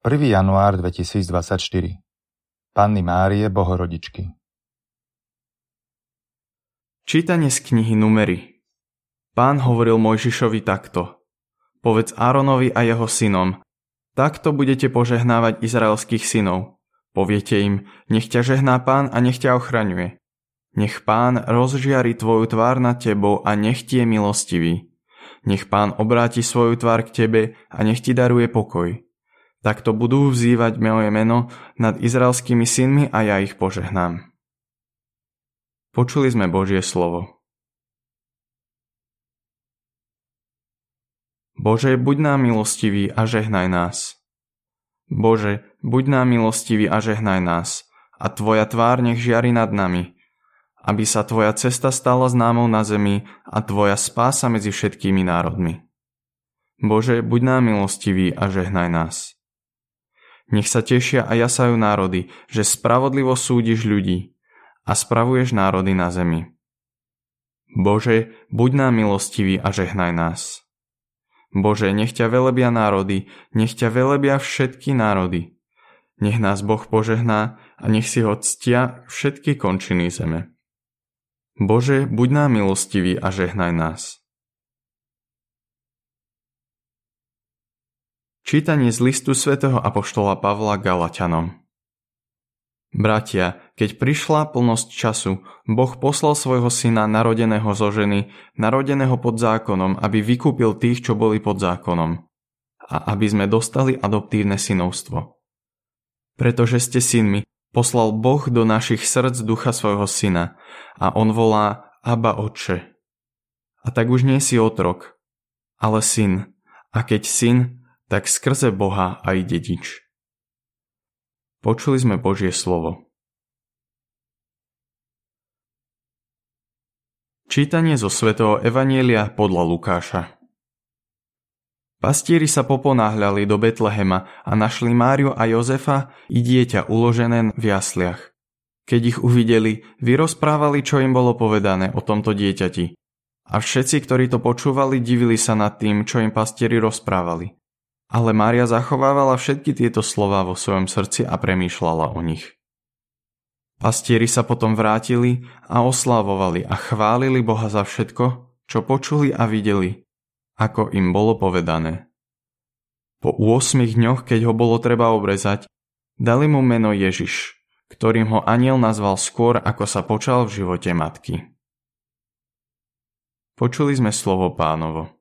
1. január 2024 Panny Márie Bohorodičky Čítanie z knihy Numery Pán hovoril Mojžišovi takto. Povedz Áronovi a jeho synom, takto budete požehnávať izraelských synov. Poviete im, nech ťa žehná pán a nech ťa ochraňuje. Nech pán rozžiari tvoju tvár nad tebou a nech ti je milostivý. Nech pán obráti svoju tvár k tebe a nech ti daruje pokoj Takto budú vzývať moje meno nad izraelskými synmi a ja ich požehnám. Počuli sme Božie slovo. Bože, buď nám milostivý a žehnaj nás. Bože, buď nám milostivý a žehnaj nás, a Tvoja tvár nech žiari nad nami, aby sa Tvoja cesta stala známou na zemi a Tvoja spása medzi všetkými národmi. Bože, buď nám milostivý a žehnaj nás. Nech sa tešia a jasajú národy, že spravodlivo súdiš ľudí a spravuješ národy na zemi. Bože, buď nám milostivý a žehnaj nás. Bože, nech ťa velebia národy, nech ťa velebia všetky národy. Nech nás Boh požehná a nech si ho ctia všetky končiny zeme. Bože, buď nám milostivý a žehnaj nás. Čítanie z listu svätého Apoštola Pavla Galatianom Bratia, keď prišla plnosť času, Boh poslal svojho syna narodeného zo ženy, narodeného pod zákonom, aby vykúpil tých, čo boli pod zákonom, a aby sme dostali adoptívne synovstvo. Pretože ste synmi, poslal Boh do našich srdc ducha svojho syna a on volá Abba Otče. A tak už nie si otrok, ale syn. A keď syn, tak skrze Boha aj dedič. Počuli sme Božie slovo. Čítanie zo svätého Evanielia podľa Lukáša Pastieri sa poponáhľali do Betlehema a našli Máriu a Jozefa i dieťa uložené v jasliach. Keď ich uvideli, vyrozprávali, čo im bolo povedané o tomto dieťati. A všetci, ktorí to počúvali, divili sa nad tým, čo im pastieri rozprávali. Ale Mária zachovávala všetky tieto slova vo svojom srdci a premýšľala o nich. Pastieri sa potom vrátili a oslávovali a chválili Boha za všetko, čo počuli a videli, ako im bolo povedané. Po 8 dňoch, keď ho bolo treba obrezať, dali mu meno Ježiš, ktorým ho aniel nazval skôr, ako sa počal v živote matky. Počuli sme slovo pánovo.